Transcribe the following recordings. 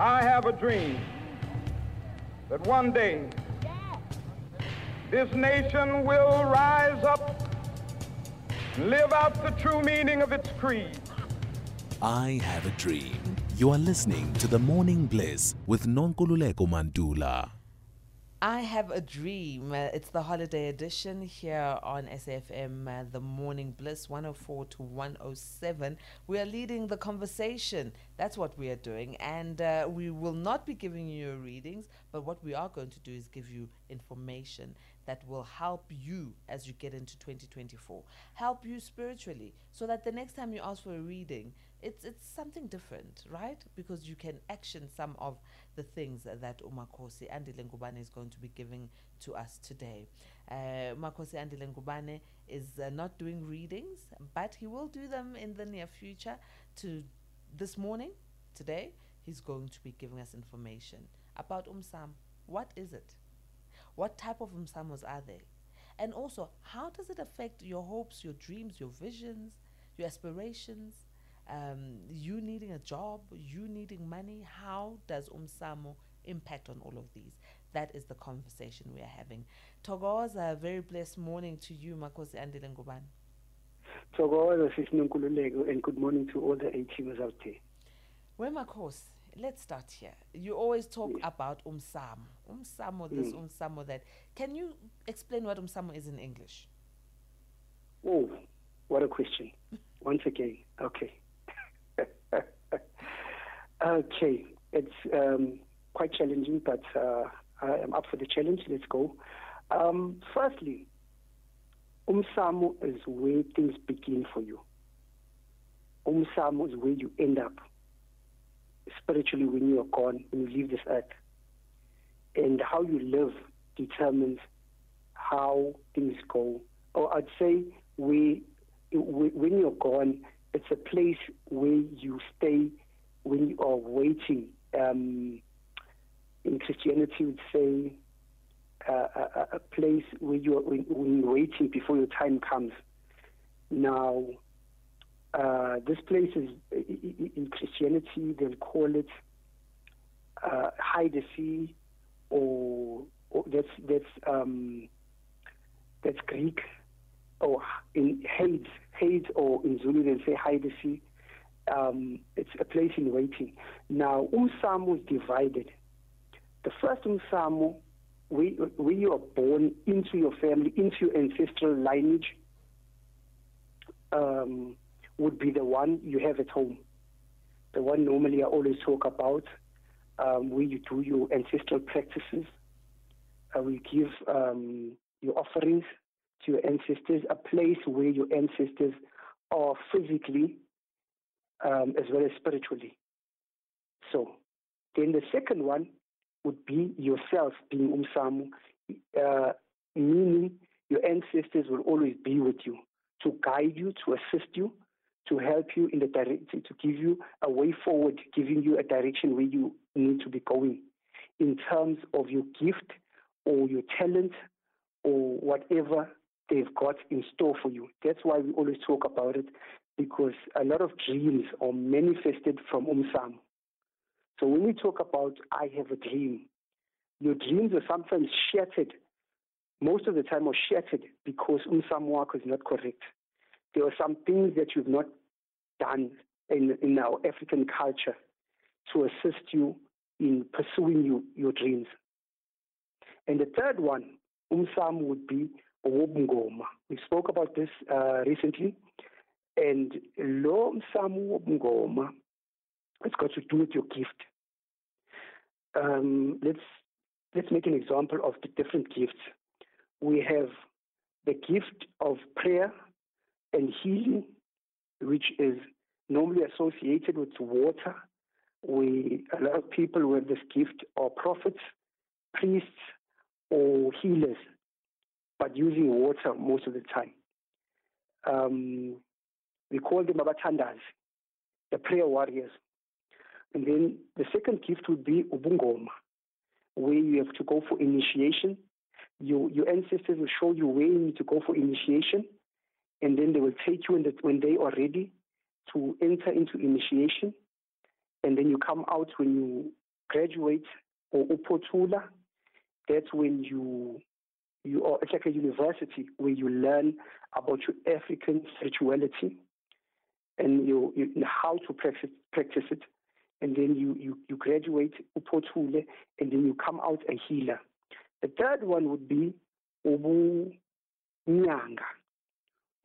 I have a dream that one day this nation will rise up live out the true meaning of its creed. I have a dream. You are listening to the Morning Bliss with Nonkululeko Mantula. I have a dream. Uh, it's the holiday edition here on SFM, uh, the Morning Bliss 104 to 107. We are leading the conversation. That's what we are doing. And uh, we will not be giving you readings, but what we are going to do is give you information that will help you as you get into 2024, help you spiritually, so that the next time you ask for a reading, it's it's something different, right? Because you can action some of the things that Umakhosi Andile Ngubane is going to be giving to us today. Uh, Umakhosi Andile Ngubane is uh, not doing readings, but he will do them in the near future. To this morning, today, he's going to be giving us information about Umsam. What is it? What type of Umsamos are they? And also, how does it affect your hopes, your dreams, your visions, your aspirations? Um, you needing a job, you needing money, how does Umsamo impact on all of these? That is the conversation we are having. Thokoza, a very blessed morning to you, Makhosi Andile Ngubane. Thokoza, and good morning to all the A-teamers out there. Well, Makhosi, let's start here. You always talk yes. about Umsamo. Umsamo this, mm. Umsamo that. Can you explain what Umsamo is in English? Oh, what a question. Once again, okay. Okay, it's um, quite challenging, but uh, I am up for the challenge. Let's go. Um, firstly, umsamo is where things begin for you. Umsamo is where you end up spiritually when you are gone, when you leave this earth. And how you live determines how things go. Or I'd say we, when you're gone, it's a place where you stay when you are waiting. Um, in Christianity, would say uh, a, a, place where you are when, when, you're waiting before your time comes. Now, uh, this place is in Christianity they'll call it uh, Sea, or, or that's that's um, that's Greek or in Hades, Hades, or in Zulu they say Haidesi. Um, it's a place in waiting. Now, Umsamo is divided. The first Umsamo, where you are born into your family, into your ancestral lineage, um, would be the one you have at home. The one normally I always talk about, um, where you do your ancestral practices. Uh, we give um, your offerings to your ancestors, a place where your ancestors are physically um, as well as spiritually. So, then the second one would be yourself being umsamu, uh, meaning your ancestors will always be with you to guide you, to assist you, to help you in the direction, to give you a way forward, giving you a direction where you need to be going in terms of your gift or your talent or whatever they've got in store for you. That's why we always talk about it because a lot of dreams are manifested from Umsam. So when we talk about I have a dream, your dreams are sometimes shattered. Most of the time are shattered because Umsam work is not correct. There are some things that you've not done in, in our African culture to assist you in pursuing you, your dreams. And the third one, Umsam would be wobungoma. We spoke about this uh, recently, and lo msamo wobungoma, it's got to do with your gift. Um, let's let's make an example of the different gifts. We have the gift of prayer and healing, which is normally associated with water. We a lot of people with this gift are prophets, priests, or healers but using water most of the time. Um, we call them abatandas, the prayer warriors. And then the second gift would be ubungoma, where you have to go for initiation. You, your ancestors will show you where you need to go for initiation, and then they will take you the, when they are ready to enter into initiation. And then you come out when you graduate or upotula, that's when you you are it's like a university where you learn about your African spirituality and you, you how to practice practice it. And then you, you, you graduate upotule and then you come out a healer. The third one would be ubunyanga.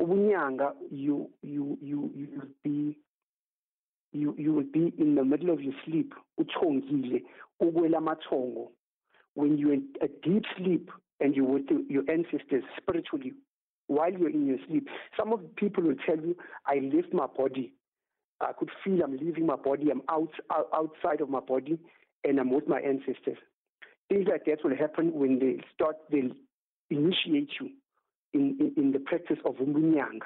Ubunyanga, you you you you will be you you will be in the middle of your sleep. When you're in a deep sleep, and you with your ancestors spiritually while you're in your sleep. Some of the people will tell you, I left my body. I could feel I'm leaving my body. I'm out, out outside of my body and I'm with my ancestors. Things like that will happen when they start, they'll initiate you in, in, in the practice of umbunyanga.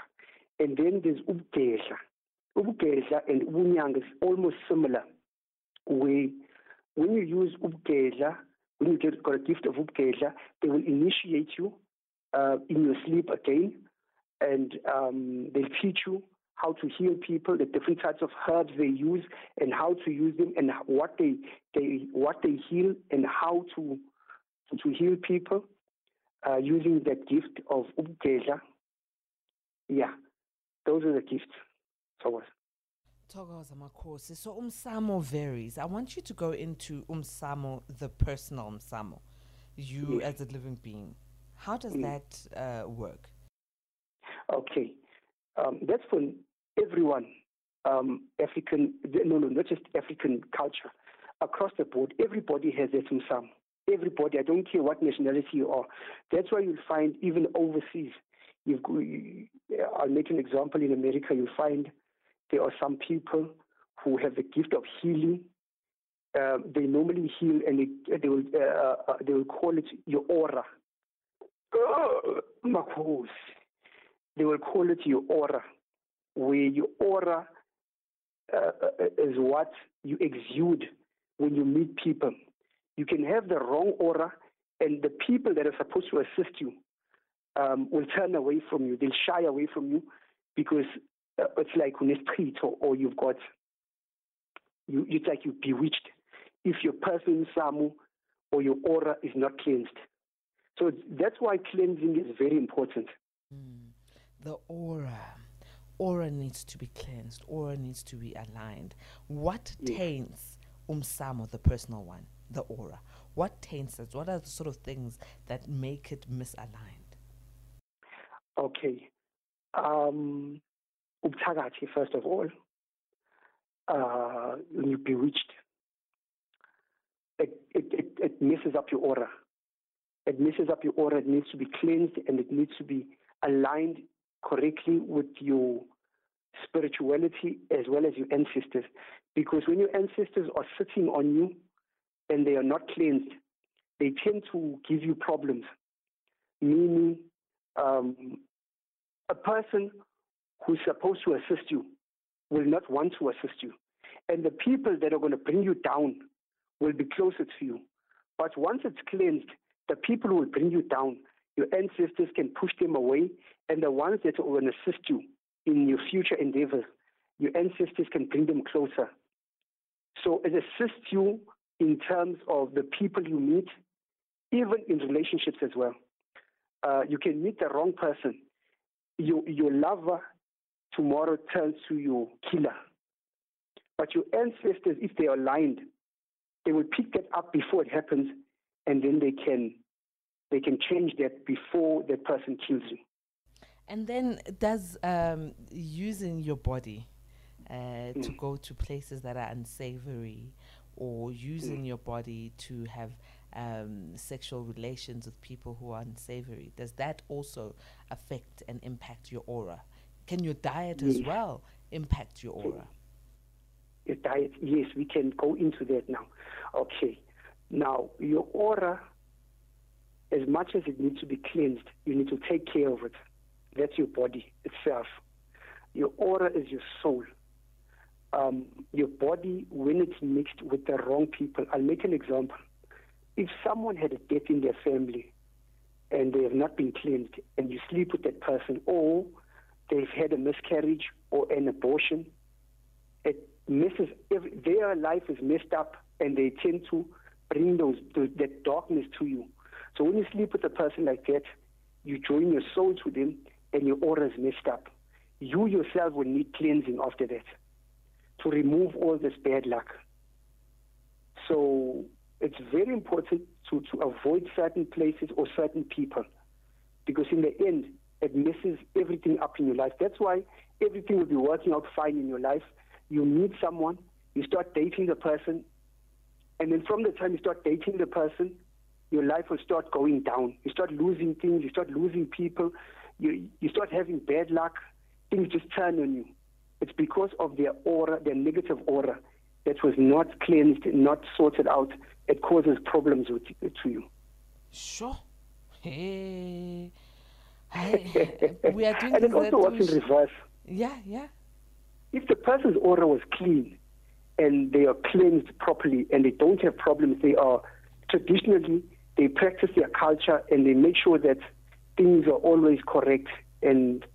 And then there's ubugedla. Ubugedla and ubunyanga is almost similar. Where when you use ubugedla, when you get got a gift of Upkedla, they will initiate you uh, in your sleep again, and um, they'll teach you how to heal people, the different types of herbs they use, and how to use them, and what they they what they heal, and how to to heal people uh, using that gift of Upkedla. Yeah, those are the gifts. So what? Thokoza Makhosi. So umsamo varies. I want you to go into umsamo, the personal umsamo, you yes. as a living being. How does mm. that uh, work? Okay, um, that's for everyone. Um, African, no, no, not just African culture. Across the board, everybody has their umsamo. Everybody, I don't care what nationality you are. That's why you'll find even overseas. You've, I'll make an example. In America, you'll find there are some people who have the gift of healing. Uh, they normally heal, and they, they will uh, uh, they will call it your aura. Oh, they will call it your aura, where your aura uh, uh, is what you exude when you meet people. You can have the wrong aura, and the people that are supposed to assist you um, will turn away from you. They'll shy away from you because uh, it's like on a street or, or you've got you it's like you're bewitched if your person samu or your aura is not cleansed. So that's why cleansing is very important. Mm. The aura. Aura needs to be cleansed. Aura needs to be aligned. What yes. taints umsamo, the personal one, the aura? What taints it? What are the sort of things that make it misaligned? Okay. Um, ubuthakathi first of all uh, when you're bewitched. It, it, it, it messes up your aura. It messes up your aura. It needs to be cleansed and it needs to be aligned correctly with your spirituality as well as your ancestors. Because when your ancestors are sitting on you and they are not cleansed they tend to give you problems. Meaning um, a person who's supposed to assist you will not want to assist you. And the people that are going to bring you down will be closer to you. But once it's cleansed, the people who will bring you down, your ancestors can push them away, and the ones that to assist you in your future endeavors, your ancestors can bring them closer. So it assists you in terms of the people you meet, even in relationships as well. Uh, you can meet the wrong person. Your, your lover tomorrow turns to your killer. But your ancestors, if they are aligned, they will pick that up before it happens, and then they can they can change that before that person kills you. And then does um, using your body uh, mm. to go to places that are unsavory, or using mm. your body to have um, sexual relations with people who are unsavory, does that also affect and impact your aura? Can your diet yes. as well impact your aura? Your diet, yes, we can go into that now. Okay. Now, your aura, as much as it needs to be cleansed, you need to take care of it. That's your body itself. Your aura is your soul. Um, your body, when it's mixed with the wrong people, I'll make an example. If someone had a death in their family and they have not been cleansed, and you sleep with that person, or they've had a miscarriage or an abortion, it messes every, their life is messed up, and they tend to bring those that darkness to you. So when you sleep with a person like that, you join your soul to them, and your aura is messed up. You yourself will need cleansing after that to remove all this bad luck. So it's very important to, to avoid certain places or certain people because in the end, it messes everything up in your life. That's why everything will be working out fine in your life. You meet someone, you start dating the person, and then from the time you start dating the person, your life will start going down. You start losing things, you start losing people, you, you start having bad luck, things just turn on you. It's because of their aura, their negative aura, that was not cleansed, not sorted out. It causes problems with, to you. Sure. Hey. We are doing and then also what's in reverse. Yeah, yeah. If the person's aura was clean and they are cleansed properly and they don't have problems, they are traditionally, they practice their culture and they make sure that things are always correct and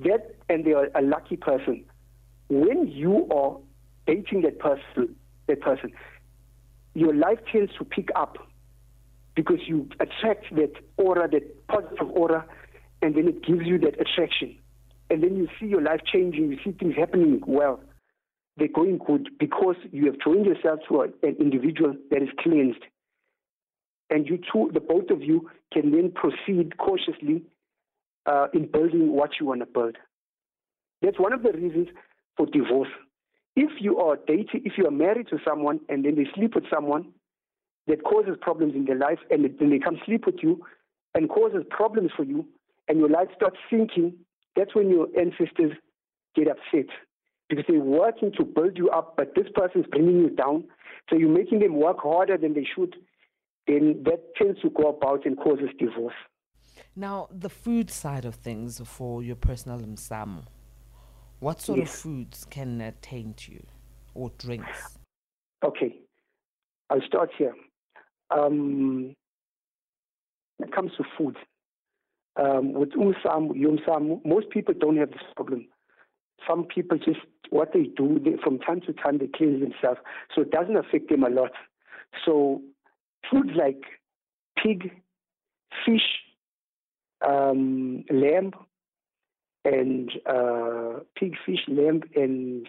that and they are a lucky person. When you are dating that person, that person, your life tends to pick up because you attract that aura, that positive aura, and then it gives you that attraction. And then you see your life changing, you see things happening well. They're going good because you have joined yourself to an individual that is cleansed. And you two, the both of you, can then proceed cautiously uh, in building what you want to build. That's one of the reasons for divorce. If you are dating, if you are married to someone and then they sleep with someone that causes problems in their life, and then they come sleep with you and causes problems for you, and your life starts sinking, that's when your ancestors get upset because they're working to build you up, but this person is bringing you down. So you're making them work harder than they should. Then that tends to go about and causes divorce. Now, the food side of things for your personal msamo. What sort yes. of foods can attain to you or drinks? Okay, I'll start here. Um, when it comes to food, um, with umsam, yumsam, most people don't have this problem. Some people just, what they do, they, from time to time, they cleanse themselves. So it doesn't affect them a lot. So foods like pig, fish, um, lamb, and uh, pig, fish, lamb, and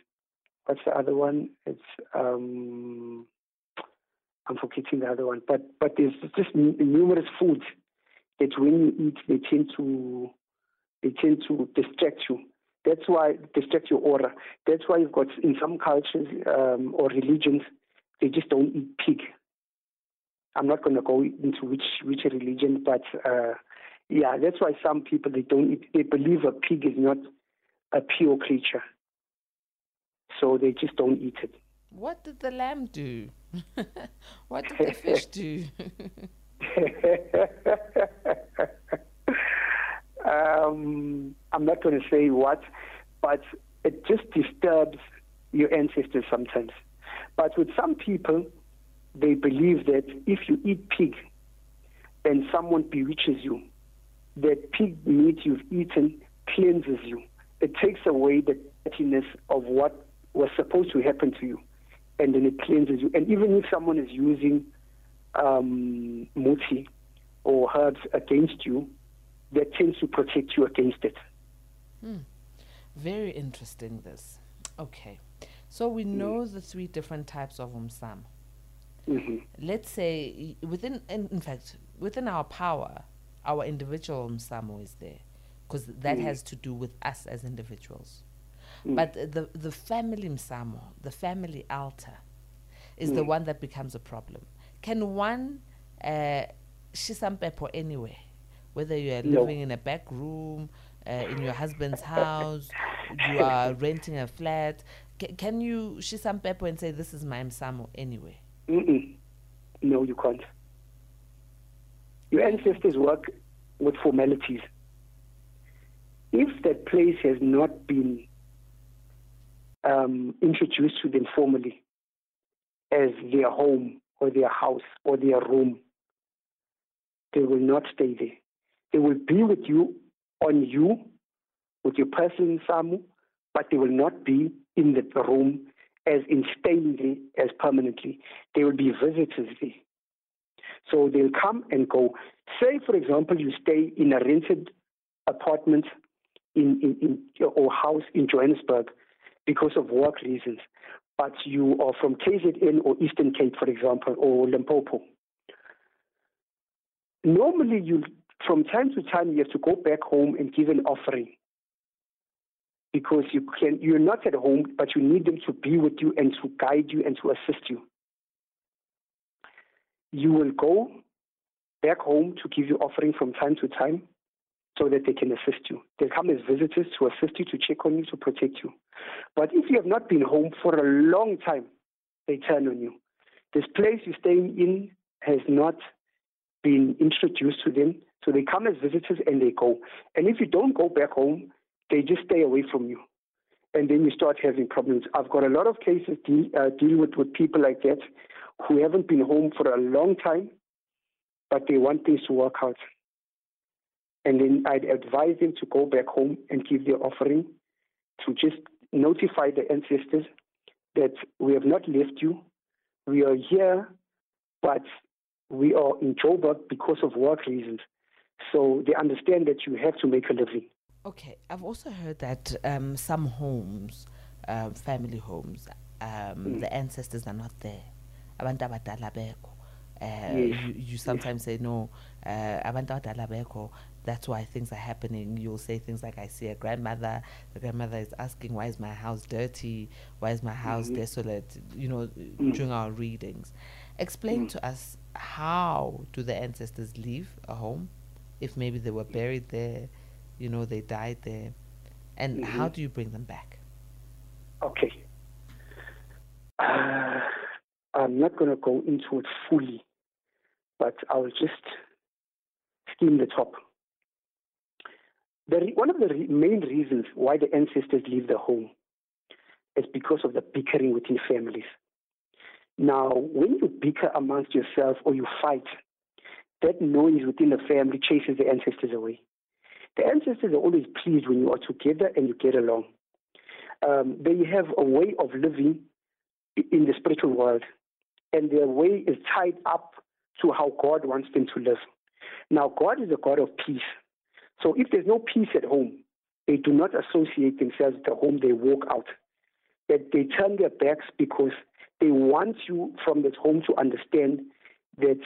what's the other one? It's um, I'm forgetting the other one, but but there's just numerous foods that when you eat, they tend to they tend to distract you. That's why distract your aura. That's why you've got in some cultures um, or religions they just don't eat pig. I'm not going to go into which which religion, but uh, yeah, that's why some people they don't eat, they believe a pig is not a pure creature, so they just don't eat it. What did the lamb do? what did the fish do? um, I'm not going to say what, but it just disturbs your ancestors sometimes. But with some people, they believe that if you eat pig and someone bewitches you, that pig meat you've eaten cleanses you. It takes away the dirtiness of what was supposed to happen to you, and then it cleanses you. And even if someone is using um, muti or herbs against you, that tends to protect you against it. Hmm. Very interesting, this. Okay. So we hmm. know mm. the three different types of umsam. Mm-hmm. Let's say within, in, in fact, within our power, our individual msamo is there because that mm. has to do with us as individuals. Mm. But the the family msamo, the family altar, is the one that becomes a problem. Can one uh, shisampepo anywhere, whether you are no. living in a back room, uh, in your husband's house, you are renting a flat, C- can you shisampepo and say this is my msamo anywhere? Mm-mm. No, you can't. Your ancestors work with formalities. If that place has not been um, introduced to them formally as their home or their house or their room, they will not stay there. They will be with you on you, with your person, Samu, but they will not be in the room as in staying there as permanently. They will be visitors there. So they'll come and go. Say, for example, you stay in a rented apartment in, in, in or house in Johannesburg because of work reasons, but you are from KZN or Eastern Cape, for example, or Limpopo. Normally, you from time to time you have to go back home and give an offering because you can you're not at home, but you need them to be with you and to guide you and to assist you. You will go back home to give your offering from time to time so that they can assist you. They come as visitors to assist you, to check on you, to protect you. But if you have not been home for a long time, they turn on you. This place you're staying in has not been introduced to them, so they come as visitors and they go. And if you don't go back home, they just stay away from you. And then you start having problems. I've got a lot of cases deal, uh, deal with, with people like that who haven't been home for a long time, but they want things to work out. And then I'd advise them to go back home and give their offering, to just notify the ancestors that we have not left you. We are here, but we are in Joburg because of work reasons. So they understand that you have to make a living. Okay, I've also heard that um, some homes, um, family homes, um, mm. the ancestors are not there. Abantu abadala bekho. Uh, yes. you, you, sometimes say no, uh, abantu abadala bekho. That's why things are happening. You'll say things like, "I see a grandmother. The grandmother is asking, why is my house dirty? Why is my house mm-hmm. desolate?" You know, mm. during our readings. Explain mm. to us how do the ancestors leave a home, if maybe they were buried there you know, they died there. And mm-hmm. how do you bring them back? Okay. Uh, I'm not going to go into it fully, but I'll just skim the top. The, one of the re- main reasons why the ancestors leave the home is because of the bickering within families. Now, when you bicker amongst yourself or you fight, that noise within the family chases the ancestors away. The ancestors are always pleased when you are together and you get along. Um, they have a way of living in the spiritual world, and their way is tied up to how God wants them to live. Now, God is a God of peace. So if there's no peace at home, they do not associate themselves with the home they walk out. That they turn their backs because they want you from this home to understand that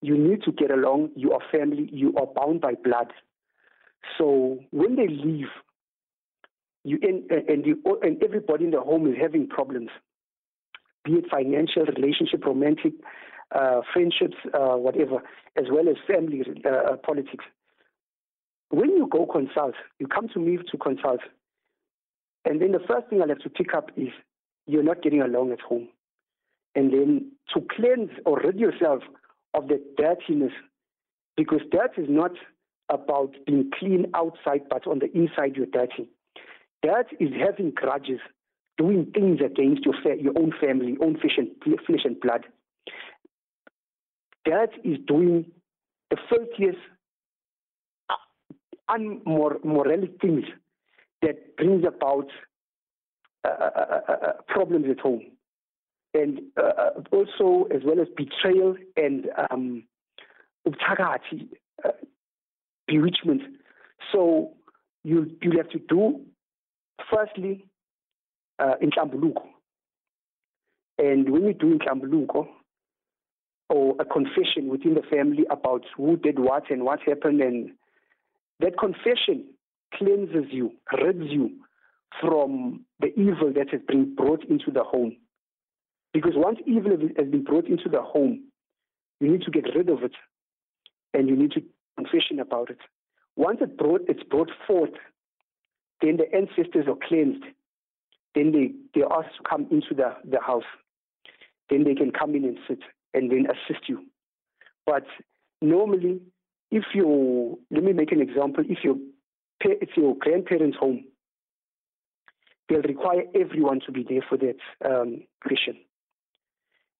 you need to get along, you are family, you are bound by blood. So when they leave, you and, and, you, and everybody in the home is having problems, be it financial, relationship, romantic, friendships, uh, whatever, as well as family uh, uh, politics. When you go consult, you come to me to consult, and then the first thing I'll have to pick up is you're not getting along at home. And then to cleanse or rid yourself of the dirtiness, because dirt is not about being clean outside, but on the inside you're dirty. That is having grudges, doing things against your fa- your own family, own flesh and, flesh and blood. That is doing the filthiest, uh, unmoralic things that brings about uh, uh, uh, problems at home. And also, as well as betrayal and um, bewitchment. So you you have to do firstly uh, inhlambuluko. And when you do in inhlambuluko, or a confession within the family about who did what and what happened, and that confession cleanses you, rids you from the evil that has been brought into the home. Because once evil has been brought into the home, you need to get rid of it and you need to confession about it. Once it brought, it's brought forth, then the ancestors are cleansed. Then they, they are asked to come into the, the house. Then they can come in and sit and then assist you. But normally, if you, let me make an example, if you it's your grandparents' home, they'll require everyone to be there for that um, Christian.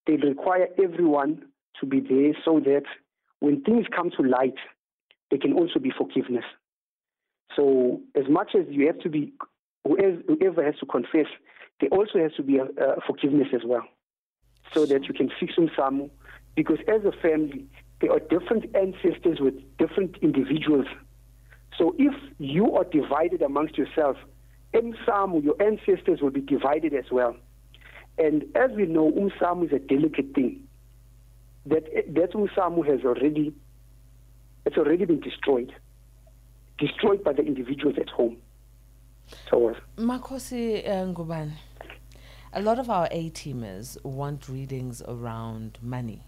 They'll require everyone to be there so that when things come to light, there can also be forgiveness. So, as much as you have to be, whoever has to confess, there also has to be a, a forgiveness as well, so that you can fix umsamu. Because as a family, there are different ancestors with different individuals. So if you are divided amongst yourself, umsamu, your ancestors will be divided as well. And as we know, umsamu is a delicate thing. That that umsamu has already it's already been destroyed, destroyed by the individuals at home. So, Makhosi uh, Ngubane, a lot of our A teamers want readings around money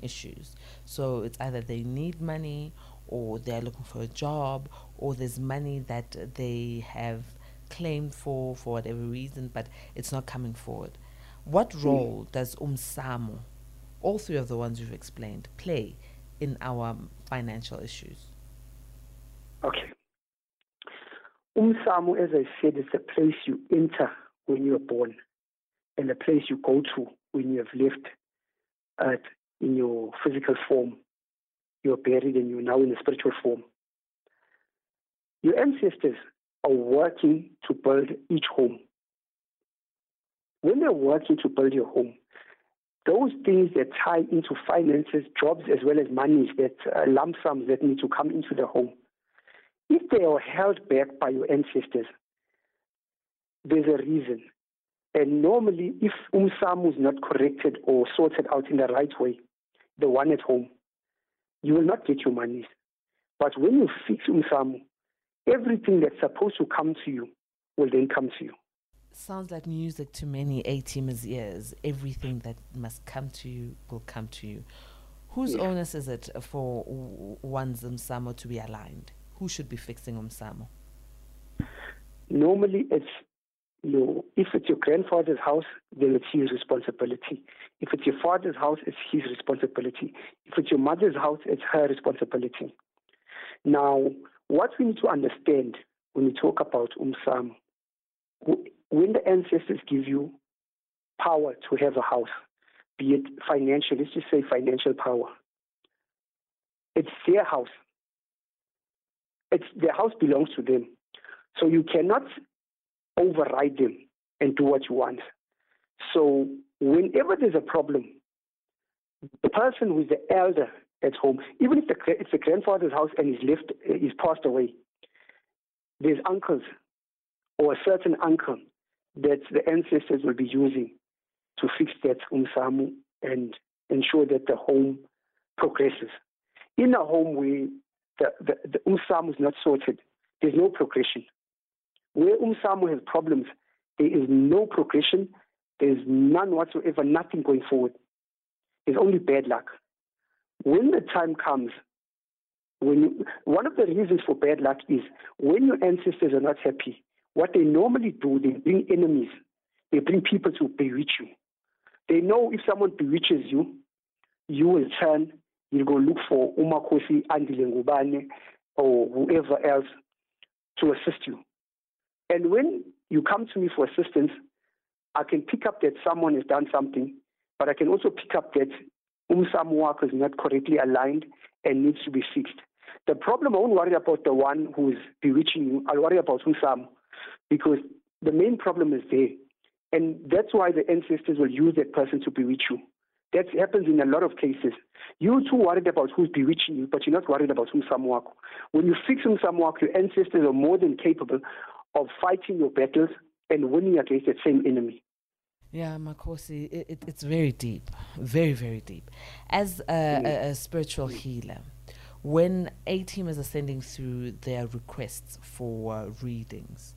issues. So it's either they need money or they're looking for a job or there's money that they have claimed for for whatever reason, but it's not coming forward. What hmm. role does UMSAMO, all three of the ones you've explained, play in our financial issues? Okay. UMSAMO, as I said, is a place you enter when you're born and the place you go to when you have lived uh, in your physical form. You're buried and you're now in a spiritual form. Your ancestors are working to build each home. When they're working to build your home, those things that tie into finances, jobs, as well as monies, that uh, lump sums that need to come into the home, if they are held back by your ancestors, there's a reason. And normally, if umsamu is not corrected or sorted out in the right way, the one at home, you will not get your monies. But when you fix umsamu, everything that's supposed to come to you will then come to you. Sounds like music to many A-teamers' ears. Everything that must come to you will come to you. Whose yeah. onus is it for one's umsamo to be aligned? Who should be fixing umsamo? Normally, it's your. If it's your grandfather's house, then it's his responsibility. If it's your father's house, it's his responsibility. If it's your mother's house, it's her responsibility. Now, what we need to understand when we talk about umsam, when the ancestors give you power to have a house, be it financial, let's just say financial power, it's their house. It's their house belongs to them. So you cannot override them and do what you want. So whenever there's a problem, the person who is the elder at home, even if the, it's the grandfather's house and he's left, uh, he's passed away, there's uncles or a certain uncle that the ancestors will be using to fix that umsamu and ensure that the home progresses. In a home where the, the, the umsamu is not sorted, there's no progression. Where umsamu has problems, there is no progression, there's none whatsoever, nothing going forward. There's only bad luck. When the time comes, when you, one of the reasons for bad luck is when your ancestors are not happy, what they normally do, they bring enemies. They bring people to bewitch you. They know if someone bewitches you, you will turn, you'll go look for Umakhosi, Andile Ngubane, or whoever else to assist you. And when you come to me for assistance, I can pick up that someone has done something, but I can also pick up that umsam work is not correctly aligned and needs to be fixed. The problem, I won't worry about the one who's bewitching you. I'll worry about umsam because the main problem is there. And that's why the ancestors will use that person to bewitch you. That happens in a lot of cases. You're too worried about who's bewitching you, but you're not worried about umsamwako. When you fix umsamwako, your ancestors are more than capable of fighting your battles and winning against that same enemy. Yeah, Makhosi, it, it, it's very deep, very, very deep. As a, a, a spiritual healer, when A teamers are sending through their requests for uh, readings,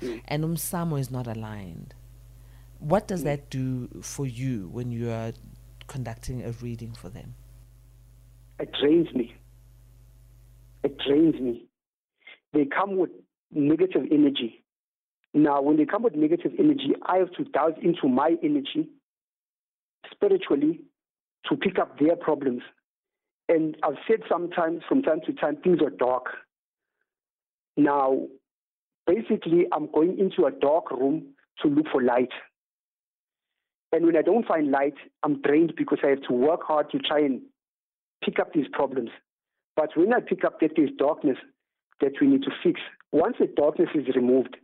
mm. and umsamo is not aligned. What does mm. that do for you when you are conducting a reading for them? It drains me. It drains me. They come with negative energy. Now, when they come with negative energy, I have to dive into my energy spiritually to pick up their problems. And I've said sometimes, from time to time, things are dark. Now, basically I'm going into a dark room to look for light. And when I don't find light, I'm drained because I have to work hard to try and pick up these problems. But when I pick up that there's darkness that we need to fix, once the darkness is removed,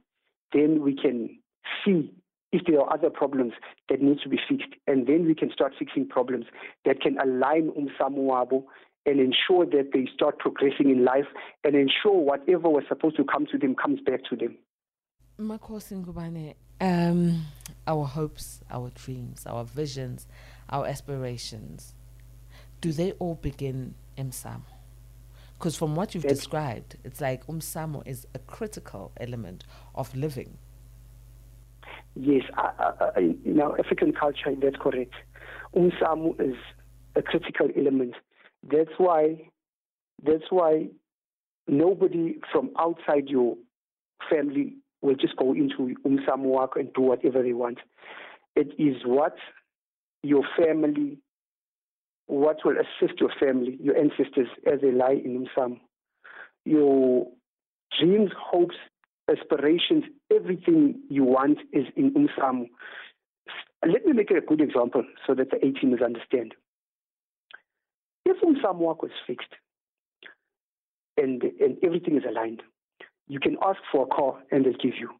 then we can see if there are other problems that need to be fixed, and then we can start fixing problems that can align Umsamuwabo and ensure that they start progressing in life and ensure whatever was supposed to come to them comes back to them. Makhosi Ngubane, um, our hopes, our dreams, our visions, our aspirations, do they all begin Umsamo? Because from what you've That's- described, it's like Umsamo is a critical element of living. Yes, uh, uh, in our African culture, that's correct. Umsamu is a critical element. That's why, that's why nobody from outside your family will just go into umsamu work and do whatever they want. It is what your family, what will assist your family, your ancestors as they lie in Umsam. Your dreams, hopes, aspirations, everything you want is in umsamu. Let me make it a good example so that the A-teamers understand. If umsamu work was fixed and, and everything is aligned, you can ask for a car and they'll give you.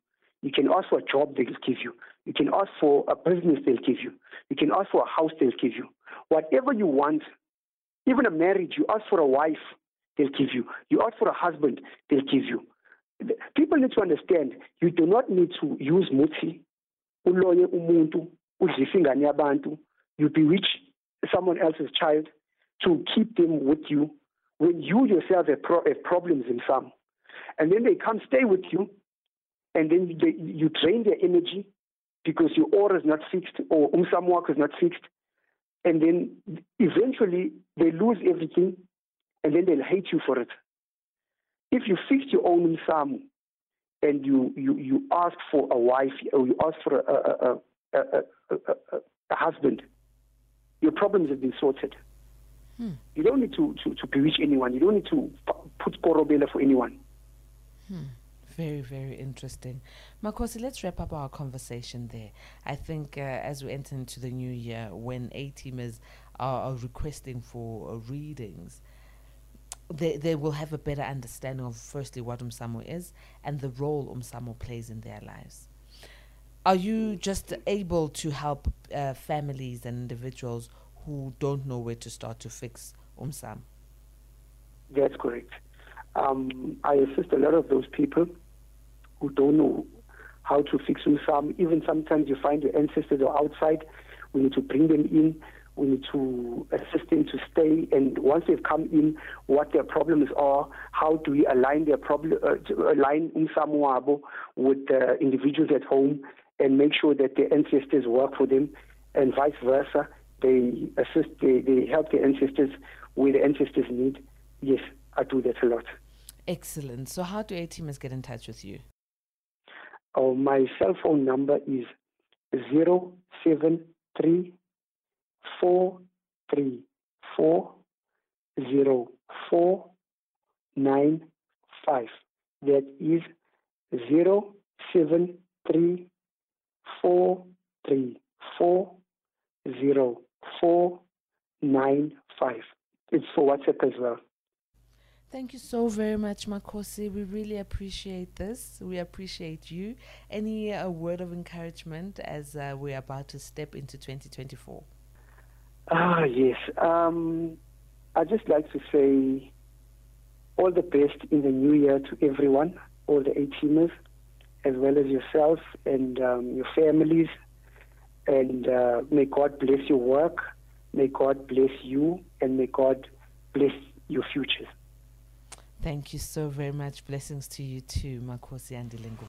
You can ask for a job, they'll give you. You can ask for a business, they'll give you. You can ask for a house, they'll give you. Whatever you want, even a marriage, you ask for a wife, they'll give you. You ask for a husband, they'll give you. People need to understand you do not need to use muti, uloye umuntu, udlise ingane yabantu, you bewitch someone else's child to keep them with you when you yourself have, pro- have problems in some. And then they come stay with you, and then they, you drain their energy because your aura is not fixed or umsamwak is not fixed. And then eventually they lose everything, and then they'll hate you for it. If you fix your own umsamu and you, you, you ask for a wife or you ask for a, a, a, a, a, a, a husband, your problems have been sorted. Hmm. You don't need to, to, to bewitch anyone. You don't need to put korobela for anyone. Hmm. Very, very interesting. Makhosi, let's wrap up our conversation there. I think uh, as we enter into the new year, when A teamers are, are requesting for uh, readings, they, they will have a better understanding of firstly what Umsamo is and the role Umsamo plays in their lives. Are you just able to help uh, families and individuals who don't know where to start to fix Umsam? That's correct. Um, I assist a lot of those people who don't know how to fix some. Even sometimes you find your ancestors are outside. We need to bring them in. We need to assist them to stay. And once they've come in, what their problems are, how do we align their problem, uh, align Umsamuabo with the individuals at home and make sure that their ancestors work for them and vice versa. They assist, they, they help their ancestors where the ancestors need. Yes, I do that a lot. Excellent. So, how do A teamers get in touch with you? Oh, my cell phone number is zero seven three four three four zero four nine five. That is zero seven three four three four zero four nine five. It's for WhatsApp as well. Thank you so very much, Makhosi. We really appreciate this. We appreciate you. Any uh, word of encouragement as uh, we're about to step into 2024? Ah, yes. Um, I'd just like to say all the best in the new year to everyone, all the A teamers, as well as yourself and um, your families. And uh, may God bless your work. May God bless you. And may God bless your futures. Thank you so very much. Blessings to you too, Makhosi Andilingo.